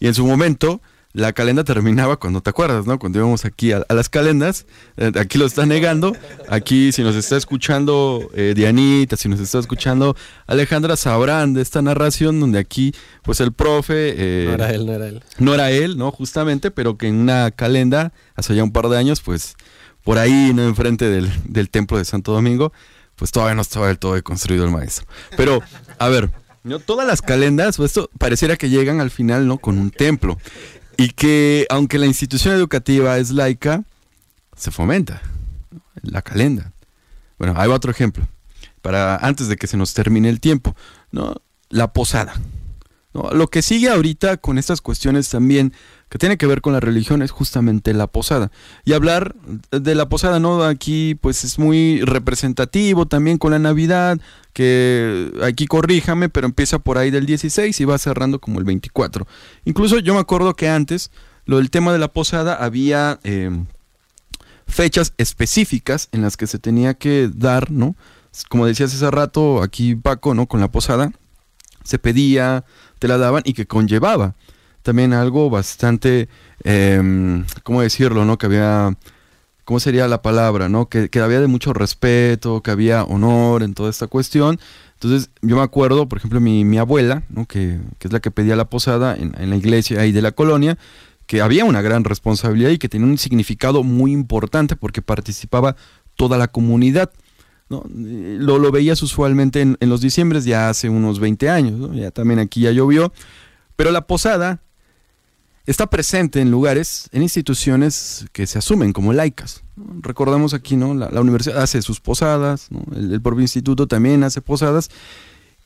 Y en su momento, la calenda terminaba cuando te acuerdas, ¿no? Cuando íbamos aquí a, a las calendas, eh, aquí lo está negando, aquí si nos está escuchando eh, Dianita, si nos está escuchando Alejandra, sabrán de esta narración donde aquí, pues el profe... eh, No era él, no era él. no era él, ¿no? Justamente, pero que en una calenda, hace ya un par de años, pues por ahí, ¿no? Enfrente del, del templo de Santo Domingo, pues todavía no estaba del todo construido el maestro. Pero, a ver, ¿no? Todas las calendas, pues esto pareciera que llegan al final, ¿no? Con un templo. Y que, aunque la institución educativa es laica, se fomenta la calenda. Bueno, va otro ejemplo. Para antes de que se nos termine el tiempo, ¿no? La posada. Lo que sigue ahorita con estas cuestiones también que tiene que ver con la religión es justamente la posada. Y hablar de la posada, ¿no? Aquí pues es muy representativo también con la Navidad, que aquí corríjame, pero empieza por ahí del 16 y va cerrando como el 24. Incluso yo me acuerdo que antes, lo del tema de la posada, había eh, fechas específicas en las que se tenía que dar, ¿no? Como decías hace rato, aquí Paco, ¿no? Con la posada, se pedía, te la daban y que conllevaba también algo bastante, eh, ¿cómo decirlo, no? Que había, ¿cómo sería la palabra, no? Que, que había de mucho respeto, que había honor en toda esta cuestión. Entonces, yo me acuerdo, por ejemplo, mi, mi abuela, ¿no? Que, que es la que pedía la posada en, en la iglesia ahí de la colonia, que había una gran responsabilidad y que tenía un significado muy importante porque participaba toda la comunidad. Lo, lo veías usualmente en, los diciembres ya hace unos 20 años, ya también aquí ya llovió, pero la posada está presente en lugares, en instituciones que se asumen como laicas. Recordamos aquí, ¿no? La, universidad hace sus posadas, el, propio instituto también hace posadas,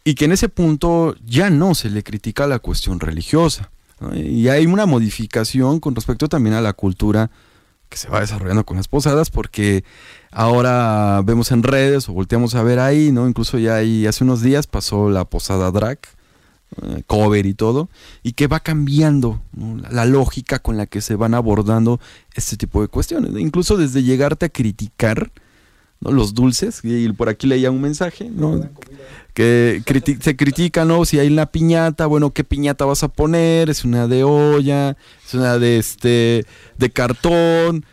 y que en ese punto ya no se le critica la cuestión religiosa. Y hay una modificación con respecto también a la cultura que se va desarrollando con las posadas, porque ahora vemos en redes o volteamos a ver ahí, ¿no? Incluso ya ahí hace unos días pasó la posada drag, eh, cover y todo, y que va cambiando la lógica con la que se van abordando este tipo de cuestiones. Incluso desde llegarte a criticar ¿no? los dulces, y por aquí leía un mensaje, ¿no? Que se critica, ¿no? Si hay una piñata, bueno, ¿qué piñata vas a poner? ¿Es una de olla? ¿Es una de este de cartón?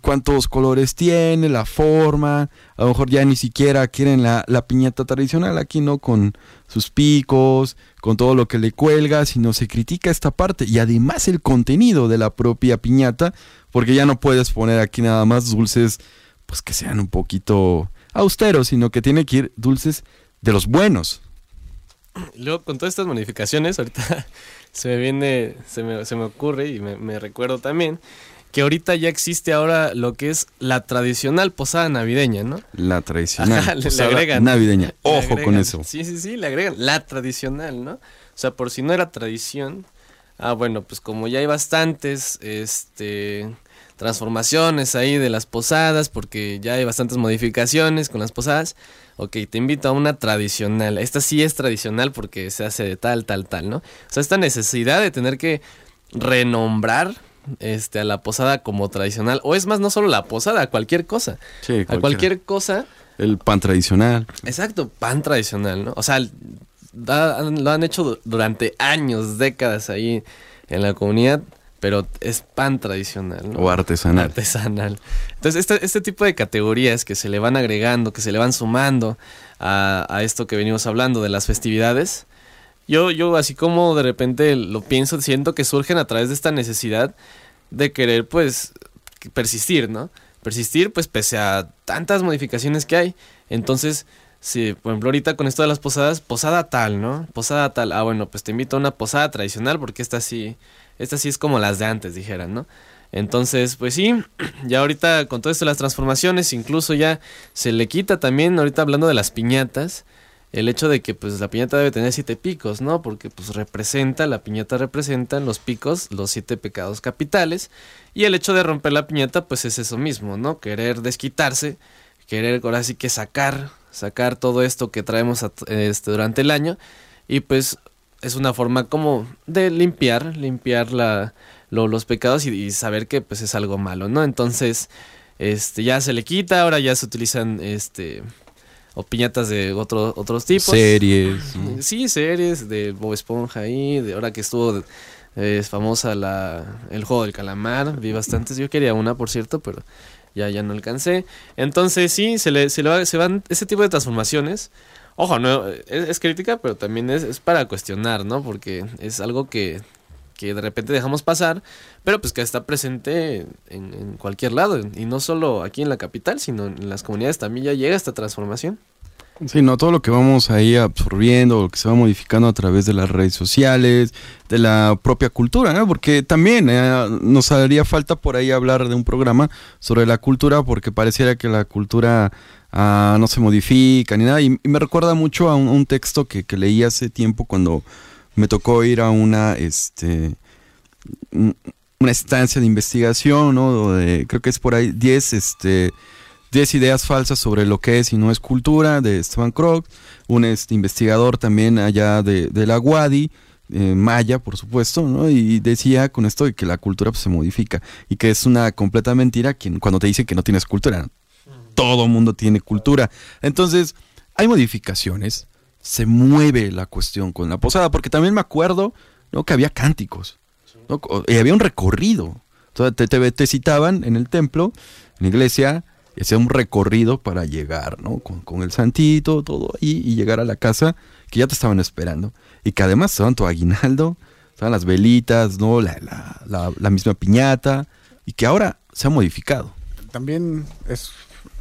¿Cuántos colores tiene? ¿La forma? A lo mejor ya ni siquiera quieren la, la piñata tradicional aquí, ¿no? Con sus picos, con todo lo que le cuelga, sino se critica esta parte y además el contenido de la propia piñata, porque ya no puedes poner aquí nada más dulces pues que sean un poquito austeros, sino que tiene que ir dulces de los buenos. Luego, con todas estas modificaciones, ahorita <laughs> se me viene, se me, se me ocurre y me, recuerdo también que ahorita ya existe ahora lo que es la tradicional posada navideña, ¿no? La tradicional. Ajá, le- le posada agregan. Navideña. Le Ojo con eso. Sí, sí, sí, le agregan la tradicional, ¿no? O sea, por si no era tradición. Ah, bueno, pues como ya hay bastantes este transformaciones ahí de las posadas, porque ya hay bastantes modificaciones con las posadas. Ok, te invito a una tradicional. Esta sí es tradicional porque se hace de tal, tal, tal, ¿no? O sea, esta necesidad de tener que renombrar este, a la posada como tradicional. O es más, no solo la posada, cualquier cosa. Sí, A cualquier cosa El pan tradicional. Exacto, pan tradicional, ¿no? O sea, da- lo han hecho du- durante años, décadas ahí en la comunidad, pero es pan tradicional, ¿no? O artesanal. Artesanal. Entonces, este, este tipo de categorías que se le van agregando, que se le van sumando a, a esto que venimos hablando de las festividades, yo, yo así como de repente lo pienso, siento que surgen a través de esta necesidad de querer, pues, persistir, ¿no? Persistir, pues, pese a tantas modificaciones que hay. Entonces, si, por ejemplo, ahorita con esto de las posadas, posada tal, ¿no? Posada tal. Ah, bueno, pues te invito a una posada tradicional porque esta sí, esta sí es como las de antes, dijeran, ¿no? Entonces, pues sí, <clears throat> ya ahorita con todo esto de las transformaciones, incluso ya se le quita también, ahorita hablando de las piñatas, el hecho de que pues la piñata debe tener siete picos, ¿no? Porque pues representa, la piñata representa en los picos los siete pecados capitales y el hecho de romper la piñata pues es eso mismo, ¿no? Querer desquitarse, querer ahora sí que sacar, sacar todo esto que traemos este, durante el año y pues es una forma como de limpiar, limpiar la, lo- los pecados y, y saber que pues es algo malo, ¿no? Entonces, este ya se le quita, ahora ya se utilizan este o piñatas de otro, otros tipos. Series. Sí, series de Bob Esponja ahí, de ahora que estuvo es famosa la el juego del calamar, vi bastantes, yo quería una por cierto, pero ya ya no alcancé. Entonces sí, se le se, le va- se van ese tipo de transformaciones. Ojo, no es, es crítica, pero también es, es para cuestionar, ¿no? Porque es algo que que de repente dejamos pasar, pero pues que está presente en, en cualquier lado, y no solo aquí en la capital, sino en las comunidades también ya llega esta transformación. Sí, no, todo lo que vamos ahí absorbiendo, lo que se va modificando a través de las redes sociales, de la propia cultura, ¿no? Porque también eh, nos haría falta por ahí hablar de un programa sobre la cultura, porque pareciera que la cultura ah, no se modifica ni nada. Y, me recuerda mucho a un, texto que, leí hace tiempo cuando me tocó ir a una, este, un- una estancia de investigación, ¿no? Creo que es por ahí 10, este, 10 ideas falsas sobre lo que es y no es cultura de Esteban Krog, un este, investigador también allá de, la UADI, eh, Maya, por supuesto, ¿no? Y decía con esto de que la cultura pues, se modifica y que es una completa mentira quien, cuando te dice que no tienes cultura. Todo mundo tiene cultura. Entonces, hay modificaciones, se mueve la cuestión con la posada, porque también me acuerdo ¿no? que había cánticos, y había un recorrido. Entonces, te, te- te citaban en el templo, en la iglesia, y hacía un recorrido para llegar, ¿no? Con, el santito, todo ahí, y llegar a la casa que ya te estaban esperando. Y que además estaban tu aguinaldo, estaban las velitas, ¿no? La, misma piñata, y que ahora se ha modificado. También es,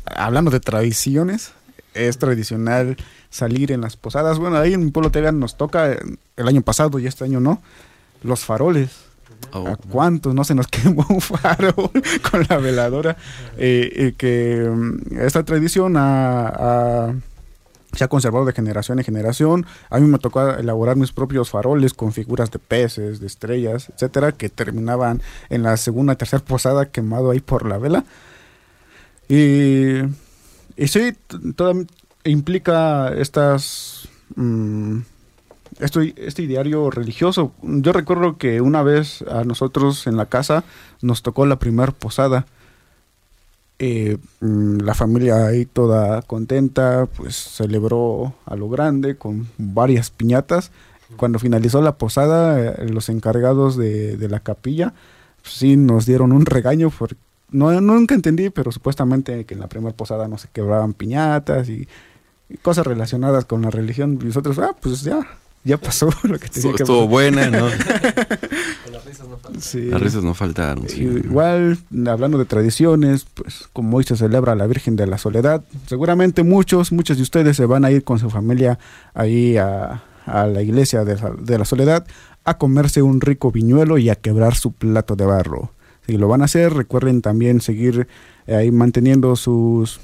hablando de tradiciones, es tradicional salir en las posadas. Bueno, ahí en Pueblo Tega nos toca el año pasado y este año no, los faroles. Oh. ¿A cuántos no se nos <laughs> quemó un farol con la veladora? Eh, eh, que mm, esta tradición se ha conservado de generación en generación. A mí me tocó elaborar mis propios faroles con figuras de peces, de estrellas, etcétera, que terminaban en la segunda, tercera posada quemado ahí por la vela. Y, y sí, implica estas mm, esto, este diario religioso. Yo recuerdo que una vez a nosotros en la casa nos tocó la primera posada. Eh, mm, la familia ahí toda contenta, pues celebró a lo grande con varias piñatas. Cuando finalizó la posada, eh, los encargados de, la capilla, pues, sí nos dieron un regaño. No, nunca entendí, pero supuestamente que en la primera posada no se quebraban piñatas y, y cosas relacionadas con la religión. Y nosotros, ah, pues ya, ya pasó <laughs> lo que tenía que Estuvo buena, ¿no? <laughs> las risas no faltaron. Sí. Las risas no faltaron. Igual, hablando de tradiciones, pues como hoy se celebra la Virgen de la Soledad, seguramente muchos, muchos de ustedes se van a ir con su familia ahí a, la iglesia de, de, la Soledad a comerse un rico viñuelo y a quebrar su plato de barro. Si lo van a hacer, recuerden también seguir eh, ahí manteniendo sus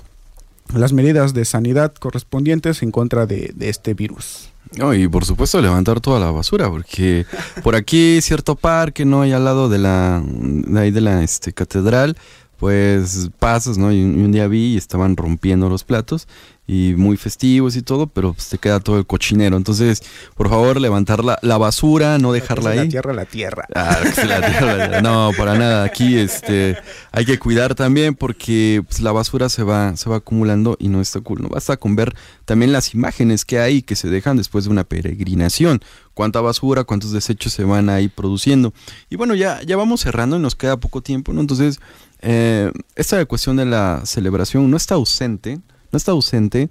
las medidas de sanidad correspondientes en contra de, de este virus. No, y por supuesto levantar toda la basura, porque por aquí cierto parque, ¿no? hay al lado de la, de la este, catedral, pues pasas, ¿no? Y un, día vi y estaban rompiendo los platos y muy festivos y todo, pero pues te queda todo el cochinero. Entonces, por favor, levantar la, la basura, no dejarla ahí. La tierra, la tierra. Ah, la tierra. No, para nada. Aquí este, hay que cuidar también porque pues, la basura se va, se va acumulando y no está cool. No basta con ver también las imágenes que hay que se dejan después de una peregrinación. Cuánta basura, cuántos desechos se van ahí produciendo. Y bueno, ya, ya vamos cerrando y nos queda poco tiempo, ¿no? Entonces, eh, esta cuestión de la celebración no está ausente, no está ausente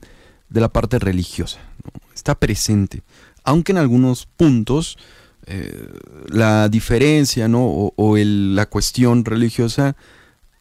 de la parte religiosa, está presente, aunque en algunos puntos eh, la diferencia ¿no? o, la cuestión religiosa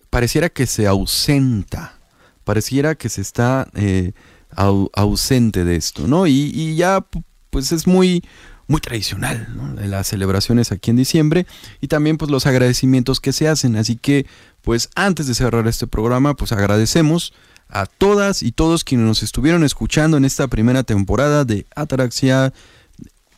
pareciera que se ausenta, pareciera que se está eh, ausente de esto, ¿no? Y, y, ya pues es muy muy tradicional, ¿no? las celebraciones aquí en diciembre y también pues los agradecimientos que se hacen. Así que pues antes de cerrar este programa pues agradecemos a todas y todos quienes nos estuvieron escuchando en esta primera temporada de Ataraxia,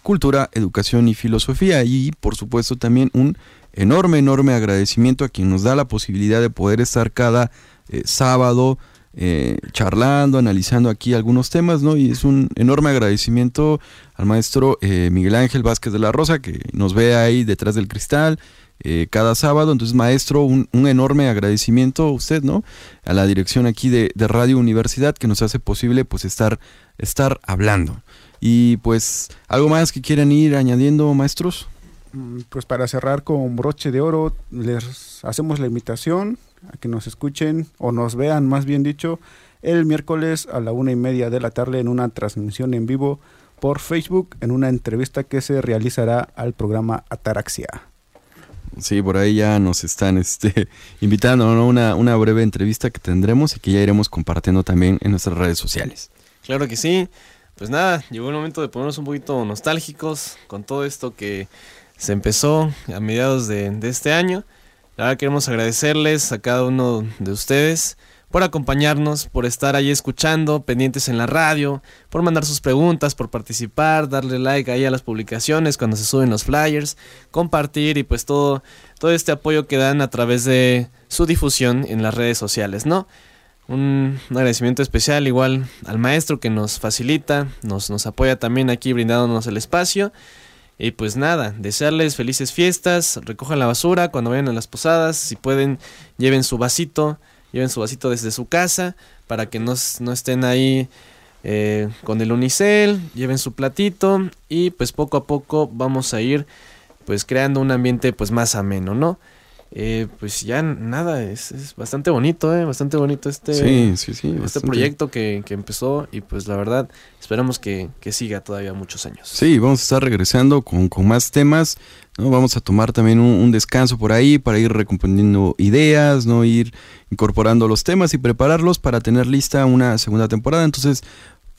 Cultura, Educación y Filosofía y por supuesto también un enorme, enorme agradecimiento a quien nos da la posibilidad de poder estar cada eh, sábado eh, charlando, analizando aquí algunos temas, ¿no? Y es un enorme agradecimiento al maestro eh, Miguel Ángel Vázquez de la Rosa, que nos ve ahí detrás del cristal eh, cada sábado. Entonces, maestro, un, enorme agradecimiento a usted, ¿no? A la dirección aquí de, Radio Universidad que nos hace posible, pues, estar, estar hablando. Y pues, ¿algo más que quieran ir añadiendo, maestros? Mm, pues para cerrar con broche de oro, les hacemos la invitación a que nos escuchen o nos vean, más bien dicho, el miércoles a la una y media de la tarde en una transmisión en vivo por Facebook en una entrevista que se realizará al programa Ataraxia. Sí, por ahí ya nos están este, <laughs> invitando a una, una breve entrevista que tendremos y que ya iremos compartiendo también en nuestras redes sociales. Claro que sí. Pues nada, llegó el momento de ponernos un poquito nostálgicos con todo esto que se empezó a mediados de, de este año. Ahora queremos agradecerles a cada uno de ustedes por acompañarnos, por estar ahí escuchando, pendientes en la radio, por mandar sus preguntas, por participar, darle like ahí a las publicaciones cuando se suben los flyers, compartir y pues todo, todo este apoyo que dan a través de su difusión en las redes sociales, ¿no? Un, agradecimiento especial igual al maestro que nos facilita, nos, nos apoya también aquí brindándonos el espacio. Y pues nada, desearles felices fiestas, recojan la basura cuando vayan a las posadas, si pueden lleven su vasito, lleven su vasito desde su casa para que no, estén ahí eh, con el unicel, lleven su platito y pues poco a poco vamos a ir pues creando un ambiente pues más ameno, ¿no? Eh, pues ya nada, es, bastante bonito, ¿eh? Bastante bonito este, este proyecto que, empezó y pues la verdad esperamos que, siga todavía muchos años. Sí, vamos a estar regresando con, más temas, ¿no? Vamos a tomar también un, descanso por ahí para ir recomponiendo ideas, ¿no? Ir incorporando los temas y prepararlos para tener lista una segunda temporada. Entonces,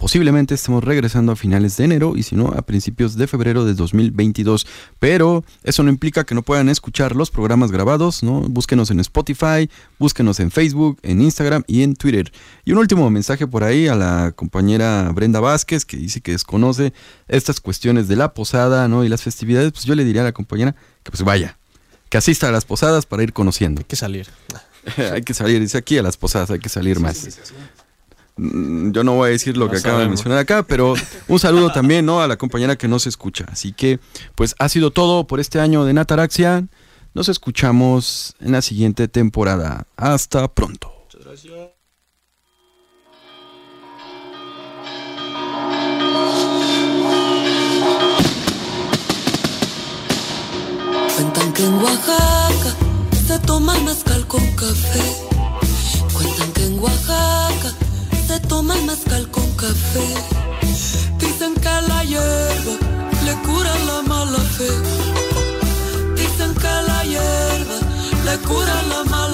Posiblemente estemos regresando a finales de enero y si no, a principios de febrero de 2022. Pero eso no implica que no puedan escuchar los programas grabados, ¿no? Búsquenos en Spotify, búsquenos en Facebook, en Instagram y en Twitter. Y un último mensaje por ahí a la compañera Brenda Vázquez, que dice que desconoce estas cuestiones de la posada, ¿no? Y las festividades, pues yo le diría a la compañera que pues vaya, que asista a las posadas para ir conociendo. Hay que salir. <laughs> hay que salir, dice aquí a las posadas, hay que salir más. Mm, Yo no voy a decir lo No que acaba de mencionar acá, pero un saludo <laughs> también, ¿no? A la compañera que nos escucha. Así que, pues ha sido todo por este año de Nataraxia. Nos escuchamos en la siguiente temporada. Hasta pronto. Cuentan que en Oaxaca se toma mezcal con café. Cuentan que en Oaxaca se toma el mezcal con café. Dicen que la hierba le cura la mala fe. Dicen que la hierba le cura la mala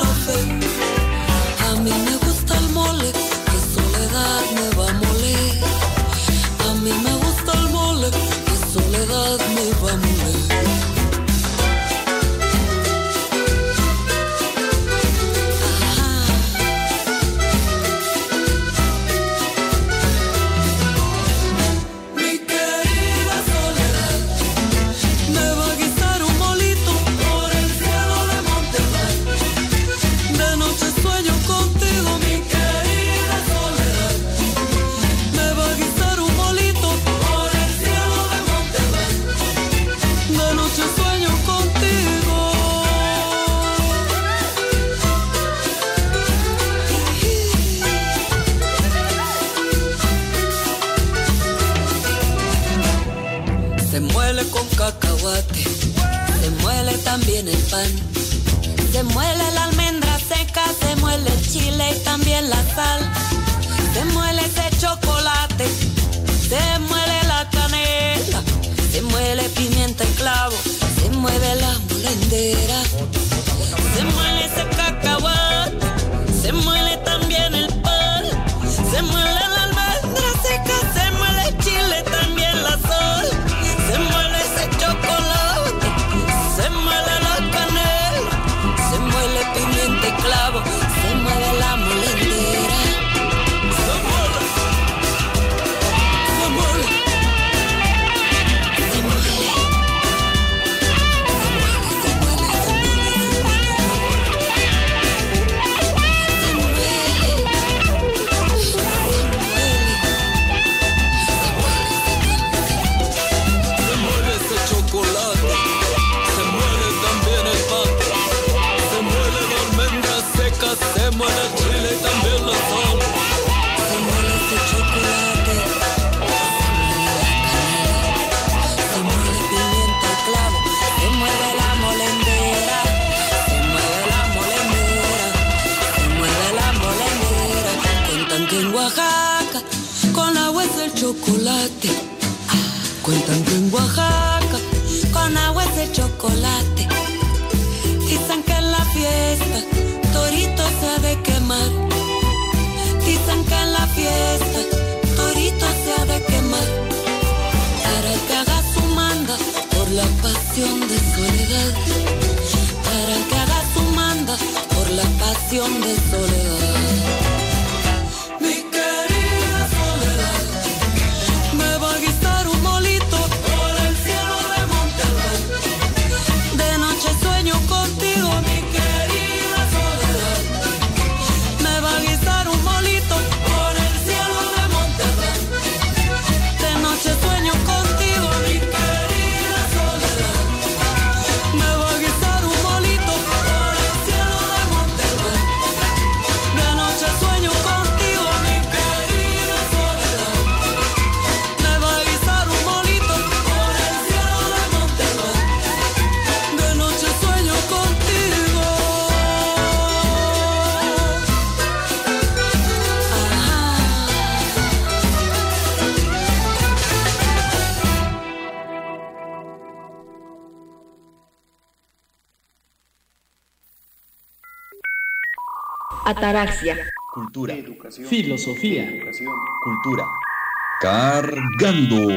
chocolate. Cuentan que en Oaxaca con agua es el chocolate. Dicen que en la fiesta Torito se ha de quemar. Dicen que en la fiesta Torito se ha de quemar. Para que haga su manda por la pasión de soledad. Para que haga su manda por la pasión de soledad. Ataraxia. Cultura. Filosofía. Cultura. Cargando.